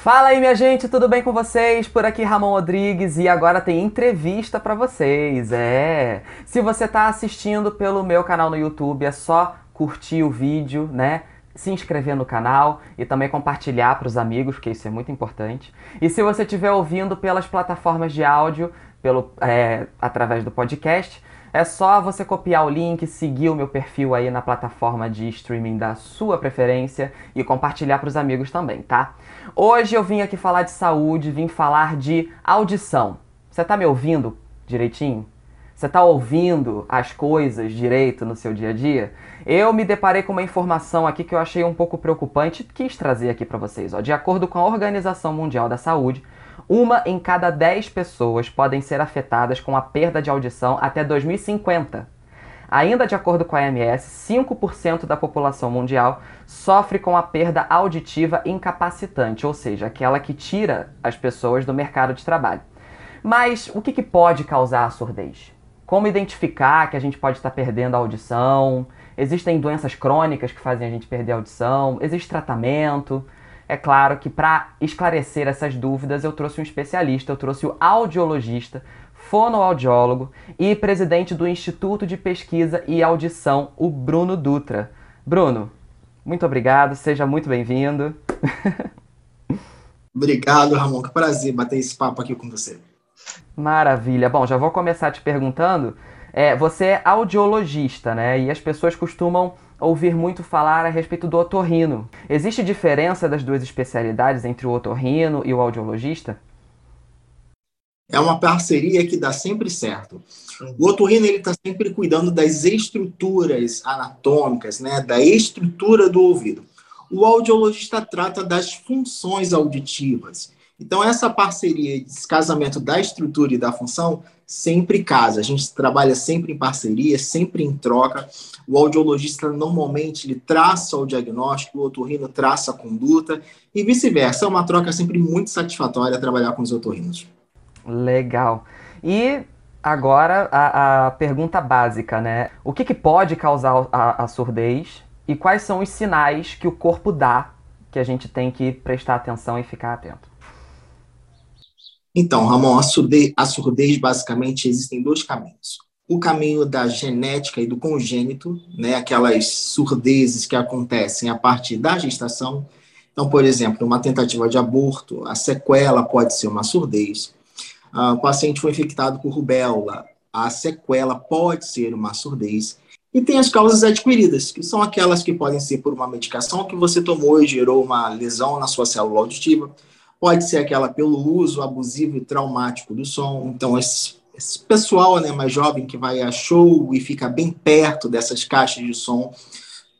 Fala aí, minha gente, tudo bem com vocês? Por aqui Ramon Rodrigues e agora tem entrevista para vocês. É. Se você está assistindo pelo meu canal no YouTube, é só curtir o vídeo, né? Se inscrever no canal e também compartilhar para os amigos, porque isso é muito importante. E se você estiver ouvindo pelas plataformas de áudio, pelo, é, através do podcast, é só você copiar o link, seguir o meu perfil aí na plataforma de streaming da sua preferência e compartilhar para os amigos também, tá? Hoje eu vim aqui falar de saúde, vim falar de audição. Você tá me ouvindo direitinho? Você tá ouvindo as coisas direito no seu dia a dia? Eu me deparei com uma informação aqui que eu achei um pouco preocupante quis trazer aqui para vocês. Ó. De acordo com a Organização Mundial da Saúde, uma em cada 10 pessoas podem ser afetadas com a perda de audição até 2050. Ainda de acordo com a OMS, 5% da população mundial sofre com a perda auditiva incapacitante, ou seja, aquela que tira as pessoas do mercado de trabalho. Mas o que, que pode causar a surdez? Como identificar que a gente pode estar perdendo a audição? Existem doenças crônicas que fazem a gente perder a audição? Existe tratamento? É claro que para esclarecer essas dúvidas eu trouxe um especialista, eu trouxe o audiologista, fonoaudiólogo e presidente do Instituto de Pesquisa e Audição, o Bruno Dutra. Bruno, muito obrigado, seja muito bem-vindo. Obrigado, Ramon, que prazer bater esse papo aqui com você. Maravilha. Bom, já vou começar te perguntando. É, você é audiologista, né? E as pessoas costumam ouvir muito falar a respeito do otorrino. Existe diferença das duas especialidades entre o otorrino e o audiologista? É uma parceria que dá sempre certo. O otorrino ele está sempre cuidando das estruturas anatômicas, né, da estrutura do ouvido. O audiologista trata das funções auditivas. Então essa parceria, esse casamento da estrutura e da função sempre casa. A gente trabalha sempre em parceria, sempre em troca. O audiologista normalmente ele traça o diagnóstico, o otorrino traça a conduta e vice-versa. É uma troca sempre muito satisfatória trabalhar com os otorrinos. Legal. E agora a, a pergunta básica, né? O que, que pode causar a, a surdez e quais são os sinais que o corpo dá que a gente tem que prestar atenção e ficar atento? Então, Ramon, a surdez, a surdez basicamente existem dois caminhos. O caminho da genética e do congênito, né, aquelas surdezes que acontecem a partir da gestação. Então, por exemplo, uma tentativa de aborto, a sequela pode ser uma surdez. Uh, o paciente foi infectado por rubéola, a sequela pode ser uma surdez. E tem as causas adquiridas, que são aquelas que podem ser por uma medicação que você tomou e gerou uma lesão na sua célula auditiva, pode ser aquela pelo uso abusivo e traumático do som. Então, esse, esse pessoal né, mais jovem que vai a show e fica bem perto dessas caixas de som,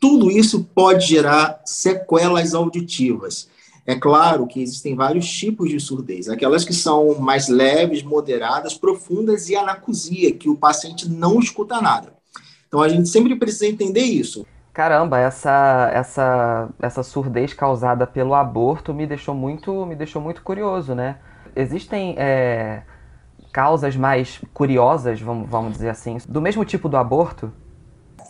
tudo isso pode gerar sequelas auditivas. É claro que existem vários tipos de surdez, aquelas que são mais leves, moderadas, profundas e anacusia, que o paciente não escuta nada. Então a gente sempre precisa entender isso. Caramba, essa, essa, essa surdez causada pelo aborto me deixou muito, me deixou muito curioso, né? Existem é, causas mais curiosas, vamos, vamos dizer assim, do mesmo tipo do aborto?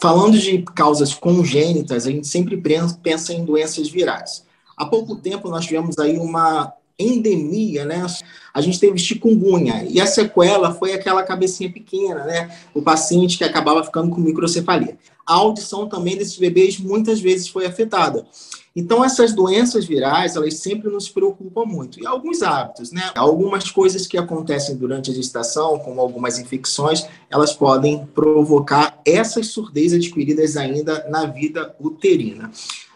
Falando de causas congênitas, a gente sempre pensa em doenças virais. Há pouco tempo nós tivemos aí uma endemia, né? A gente teve chikungunya e a sequela foi aquela cabecinha pequena, né? O paciente que acabava ficando com microcefalia. A audição também desses bebês muitas vezes foi afetada. Então essas doenças virais, elas sempre nos preocupam muito. E alguns hábitos, né? Algumas coisas que acontecem durante a gestação, como algumas infecções, elas podem provocar essas surdez adquiridas ainda na vida uterina.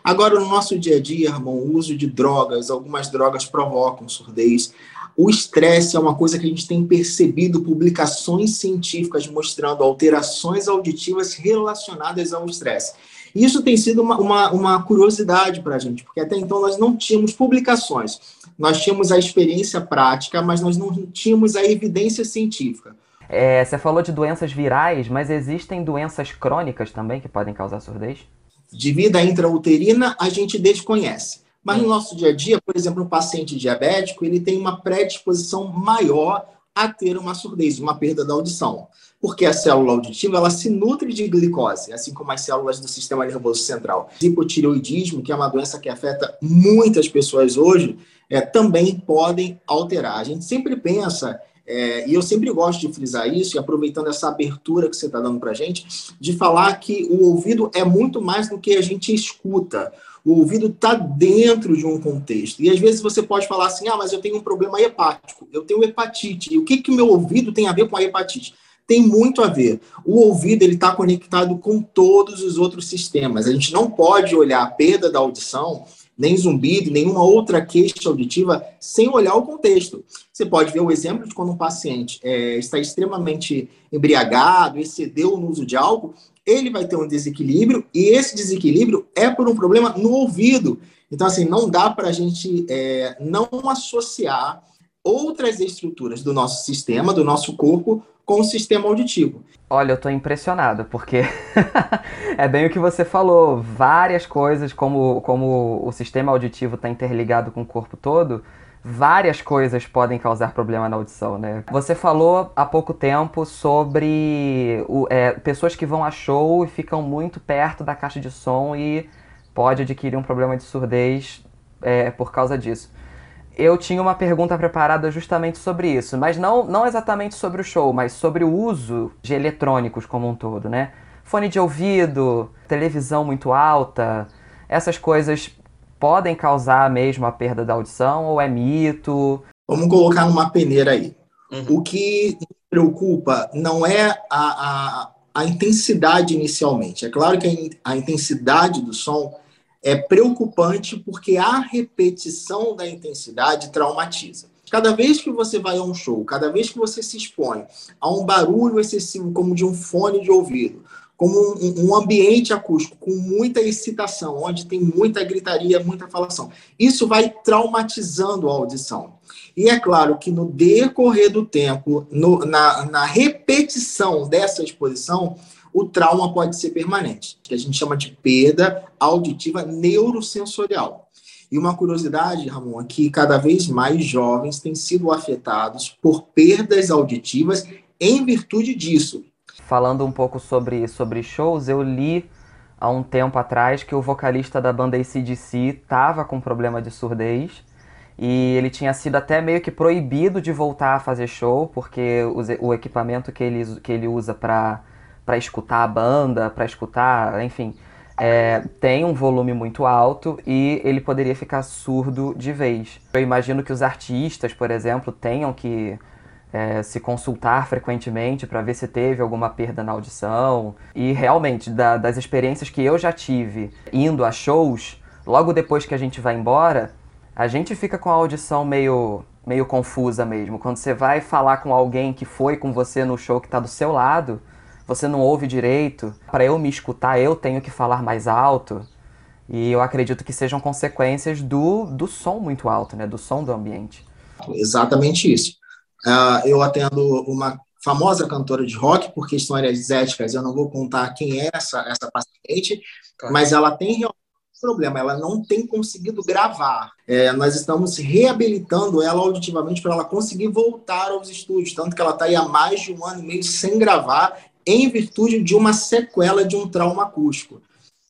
Agora, no nosso dia a dia, irmão, o uso de drogas, algumas drogas provocam surdez. O estresse é uma coisa que a gente tem percebido publicações científicas mostrando alterações auditivas relacionadas ao estresse. Isso tem sido uma, uma, uma curiosidade para a gente, porque até então nós não tínhamos publicações, nós tínhamos a experiência prática, mas nós não tínhamos a evidência científica. É, você falou de doenças virais, mas existem doenças crônicas também que podem causar surdez? De vida intrauterina a gente desconhece. Mas no nosso dia a dia, por exemplo, um paciente diabético, ele tem uma predisposição maior a ter uma surdez, uma perda da audição. Porque a célula auditiva ela se nutre de glicose, assim como as células do sistema nervoso central. Hipotireoidismo, que é uma doença que afeta muitas pessoas hoje, é, também podem alterar. A gente sempre pensa é, e eu sempre gosto de frisar isso, e aproveitando essa abertura que você está dando para a gente, de falar que o ouvido é muito mais do que a gente escuta. O ouvido está dentro de um contexto. E às vezes você pode falar assim: ah, mas eu tenho um problema hepático, eu tenho hepatite. E o que, que o meu ouvido tem a ver com a hepatite? Tem muito a ver. O ouvido ele está conectado com todos os outros sistemas. A gente não pode olhar a perda da audição nem zumbido, nenhuma outra queixa auditiva, sem olhar o contexto. Você pode ver o exemplo de quando um paciente é, está extremamente embriagado, excedeu no uso de álcool, ele vai ter um desequilíbrio, e esse desequilíbrio é por um problema no ouvido. Então, assim, não dá para a gente é, não associar outras estruturas do nosso sistema, do nosso corpo, com o sistema auditivo. Olha, eu estou impressionado, porque é bem o que você falou, várias coisas, como, como o sistema auditivo está interligado com o corpo todo, várias coisas podem causar problema na audição, né? Você falou há pouco tempo sobre o, é, pessoas que vão a show e ficam muito perto da caixa de som e pode adquirir um problema de surdez é, por causa disso eu tinha uma pergunta preparada justamente sobre isso, mas não, não exatamente sobre o show, mas sobre o uso de eletrônicos como um todo, né? Fone de ouvido, televisão muito alta, essas coisas podem causar mesmo a perda da audição ou é mito? Vamos colocar numa peneira aí. Uhum. O que preocupa não é a, a, a intensidade inicialmente. É claro que a, a intensidade do som é preocupante porque a repetição da intensidade traumatiza. Cada vez que você vai a um show, cada vez que você se expõe a um barulho excessivo, como de um fone de ouvido, como um, um, ambiente acústico com muita excitação, onde tem muita gritaria, muita falação, isso vai traumatizando a audição. E é claro que no decorrer do tempo, no, na, na repetição dessa exposição, o trauma pode ser permanente, que a gente chama de perda auditiva neurosensorial. E uma curiosidade, Ramon, é que cada vez mais jovens têm sido afetados por perdas auditivas em virtude disso. Falando um pouco sobre, sobre shows, eu li há um tempo atrás que o vocalista da banda ACDC estava com problema de surdez e ele tinha sido até meio que proibido de voltar a fazer show porque o, equipamento que ele, que ele usa para para escutar a banda, para escutar, enfim, é, tem um volume muito alto e ele poderia ficar surdo de vez. Eu imagino que os artistas, por exemplo, tenham que é, se consultar frequentemente para ver se teve alguma perda na audição. E realmente, da, das experiências que eu já tive indo a shows, logo depois que a gente vai embora, a gente fica com a audição meio, meio confusa mesmo. Quando você vai falar com alguém que foi com você no show que está do seu lado, você não ouve direito. Para eu me escutar, eu tenho que falar mais alto. E eu acredito que sejam consequências do, do som muito alto, né? Do som do ambiente. Exatamente isso. Uh, eu atendo uma famosa cantora de rock, por questões éticas, eu não vou contar quem é essa, essa paciente, claro. mas ela tem realmente problema, ela não tem conseguido gravar. É, nós estamos reabilitando ela auditivamente para ela conseguir voltar aos estúdios, tanto que ela está aí há mais de um ano e meio sem gravar em virtude de uma sequela de um trauma acústico.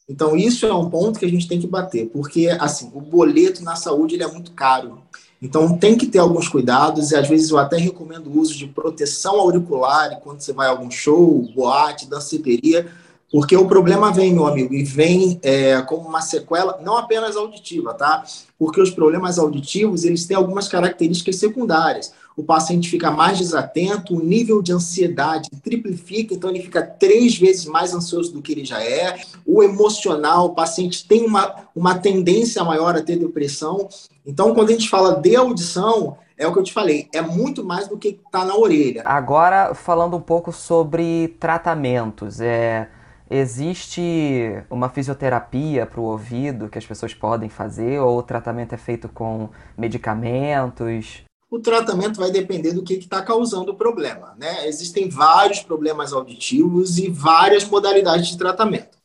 Então, isso é um ponto que a gente tem que bater, porque, assim, o boleto na saúde ele é muito caro. Então, tem que ter alguns cuidados, e às vezes eu até recomendo o uso de proteção auricular quando você vai a algum show, boate, danceteria, porque o problema vem, meu amigo, e vem é, como uma sequela, não apenas auditiva, tá? Porque os problemas auditivos, eles têm algumas características secundárias o paciente fica mais desatento, o nível de ansiedade triplifica, então ele fica três vezes mais ansioso do que ele já é. O emocional, o paciente tem uma, uma tendência maior a ter depressão. Então, quando a gente fala de audição, é o que eu te falei, é muito mais do que está na orelha. Agora, falando um pouco sobre tratamentos, é. Existe uma fisioterapia para o ouvido que as pessoas podem fazer ou o tratamento é feito com medicamentos? o tratamento vai depender do que está causando o problema. Né? Existem vários problemas auditivos e várias modalidades de tratamento.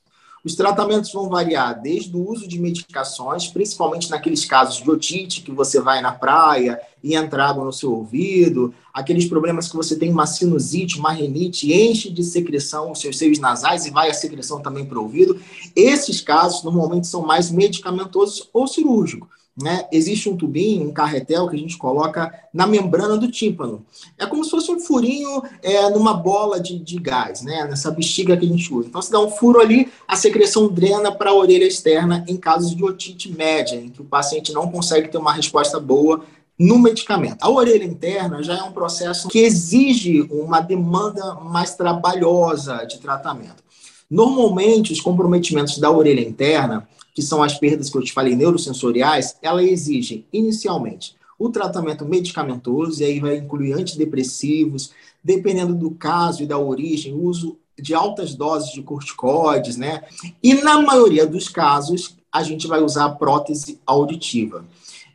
Os tratamentos vão variar desde o uso de medicações, principalmente naqueles casos de otite, que você vai na praia e entra água no seu ouvido, aqueles problemas que você tem uma sinusite, uma renite, enche de secreção os seus seios nasais e vai a secreção também para o ouvido. Esses casos normalmente são mais medicamentosos ou cirúrgicos né, existe um tubinho, um carretel que a gente coloca na membrana do tímpano. É como se fosse um furinho é, numa bola de, de gás, né, nessa bexiga que a gente usa. Então, se dá um furo ali, a secreção drena para a orelha externa em casos de otite média, em que o paciente não consegue ter uma resposta boa no medicamento. A orelha interna já é um processo que exige uma demanda mais trabalhosa de tratamento. Normalmente, os comprometimentos da orelha interna que são as perdas que eu te falei neurosensoriais, ela exige inicialmente o tratamento medicamentoso, e aí vai incluir antidepressivos, dependendo do caso e da origem, uso de altas doses de corticoides, né? E na maioria dos casos, a gente vai usar a prótese auditiva.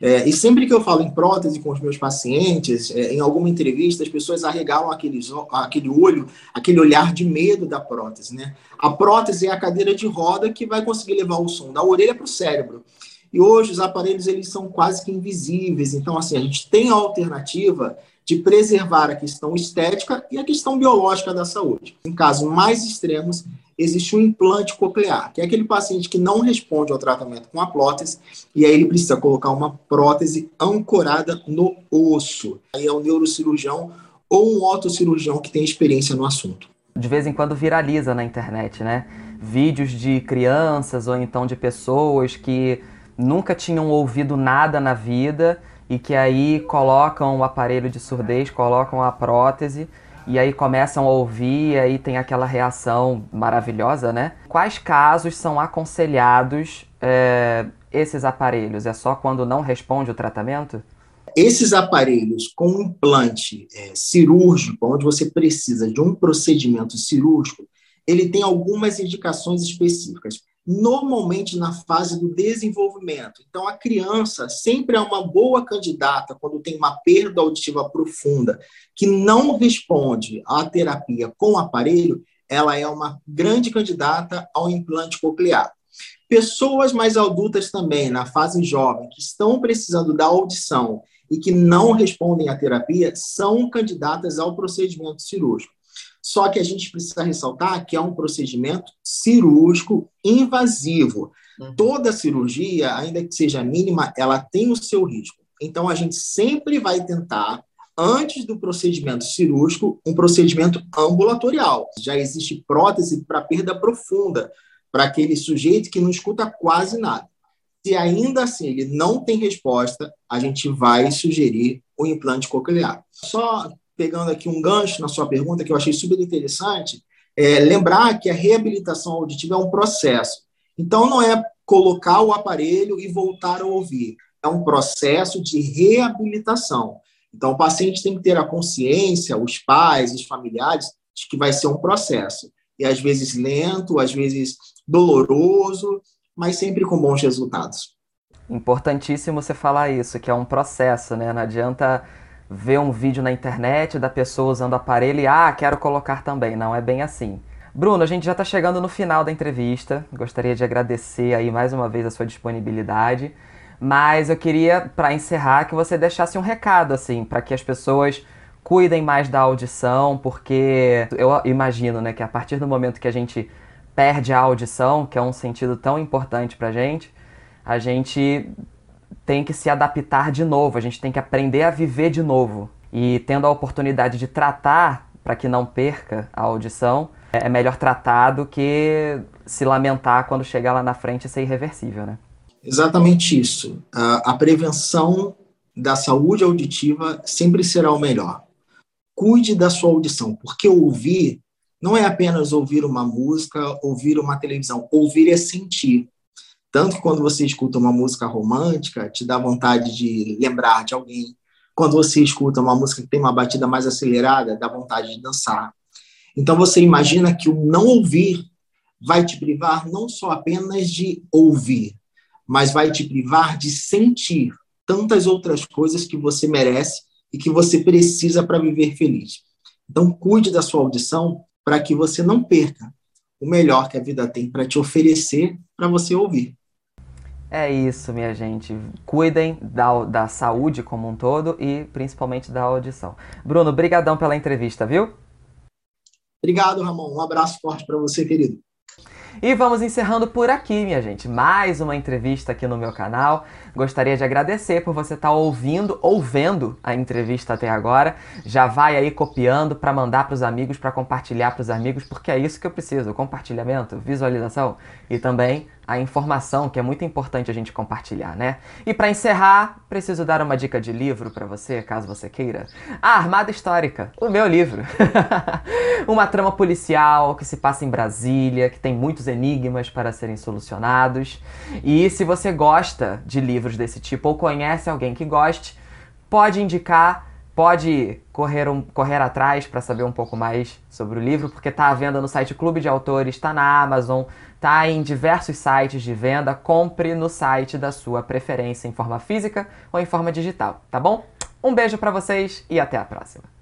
É, e sempre que eu falo em prótese com os meus pacientes, é, em alguma entrevista, as pessoas arregalam aqueles, aquele olho, aquele olhar de medo da prótese, né? A prótese é a cadeira de roda que vai conseguir levar o som da orelha para o cérebro. E hoje os aparelhos eles são quase que invisíveis. Então, assim, a gente tem a alternativa de preservar a questão estética e a questão biológica da saúde. Em casos mais extremos, existe um implante coclear, que é aquele paciente que não responde ao tratamento com a prótese, e aí ele precisa colocar uma prótese ancorada no osso. Aí é um neurocirurgião ou um otocirurgião que tem experiência no assunto. De vez em quando viraliza na internet, né? Vídeos de crianças ou então de pessoas que nunca tinham ouvido nada na vida e que aí colocam o aparelho de surdez, colocam a prótese e aí começam a ouvir, e aí tem aquela reação maravilhosa, né? Quais casos são aconselhados é, esses aparelhos? É só quando não responde o tratamento? Esses aparelhos com implante é, cirúrgico, onde você precisa de um procedimento cirúrgico, ele tem algumas indicações específicas normalmente na fase do desenvolvimento. Então, a criança sempre é uma boa candidata quando tem uma perda auditiva profunda que não responde à terapia com aparelho, ela é uma grande candidata ao implante coclear. Pessoas mais adultas também, na fase jovem, que estão precisando da audição e que não respondem à terapia, são candidatas ao procedimento cirúrgico. Só que a gente precisa ressaltar que é um procedimento cirúrgico invasivo. Uhum. Toda cirurgia, ainda que seja mínima, ela tem o seu risco. Então, a gente sempre vai tentar, antes do procedimento cirúrgico, um procedimento ambulatorial. Já existe prótese para perda profunda, para aquele sujeito que não escuta quase nada. Se ainda assim ele não tem resposta, a gente vai sugerir o implante coclear. Só pegando aqui um gancho na sua pergunta, que eu achei super interessante, é lembrar que a reabilitação auditiva é um processo. Então, não é colocar o aparelho e voltar a ouvir. É um processo de reabilitação. Então, o paciente tem que ter a consciência, os pais, os familiares, de que vai ser um processo. E às vezes lento, às vezes doloroso, mas sempre com bons resultados. Importantíssimo você falar isso, que é um processo, né? Não adianta ver um vídeo na internet da pessoa usando o aparelho e, ah, quero colocar também. Não é bem assim. Bruno, a gente já está chegando no final da entrevista. Gostaria de agradecer aí mais uma vez a sua disponibilidade. Mas eu queria, para encerrar, que você deixasse um recado, assim, para que as pessoas cuidem mais da audição, porque eu imagino, né, que a partir do momento que a gente perde a audição, que é um sentido tão importante para gente, a gente tem que se adaptar de novo, a gente tem que aprender a viver de novo. E tendo a oportunidade de tratar para que não perca a audição, é melhor tratar do que se lamentar quando chegar lá na frente e ser irreversível, né? Exatamente isso. A, a prevenção da saúde auditiva sempre será o melhor. Cuide da sua audição, porque ouvir não é apenas ouvir uma música, ouvir uma televisão. Ouvir é sentir. Tanto quando você escuta uma música romântica, te dá vontade de lembrar de alguém. Quando você escuta uma música que tem uma batida mais acelerada, dá vontade de dançar. Então você imagina que o não ouvir vai te privar não só apenas de ouvir, mas vai te privar de sentir tantas outras coisas que você merece e que você precisa para viver feliz. Então cuide da sua audição para que você não perca o melhor que a vida tem para te oferecer para você ouvir. É isso, minha gente. Cuidem da, da saúde como um todo e principalmente da audição. Bruno, brigadão pela entrevista, viu? Obrigado, Ramon. Um abraço forte para você, querido. E vamos encerrando por aqui, minha gente. Mais uma entrevista aqui no meu canal. Gostaria de agradecer por você estar tá ouvindo ou vendo a entrevista até agora. Já vai aí copiando para mandar para os amigos, para compartilhar para os amigos, porque é isso que eu preciso: compartilhamento, visualização e também a informação que é muito importante a gente compartilhar, né? E para encerrar, preciso dar uma dica de livro para você, caso você queira. A Armada Histórica, o meu livro. uma trama policial que se passa em Brasília, que tem muitos enigmas para serem solucionados. E se você gosta de livros desse tipo ou conhece alguém que goste, pode indicar pode correr, um, correr atrás para saber um pouco mais sobre o livro, porque está à venda no site Clube de Autores, está na Amazon, está em diversos sites de venda. Compre no site da sua preferência, em forma física ou em forma digital, tá bom? Um beijo para vocês e até a próxima.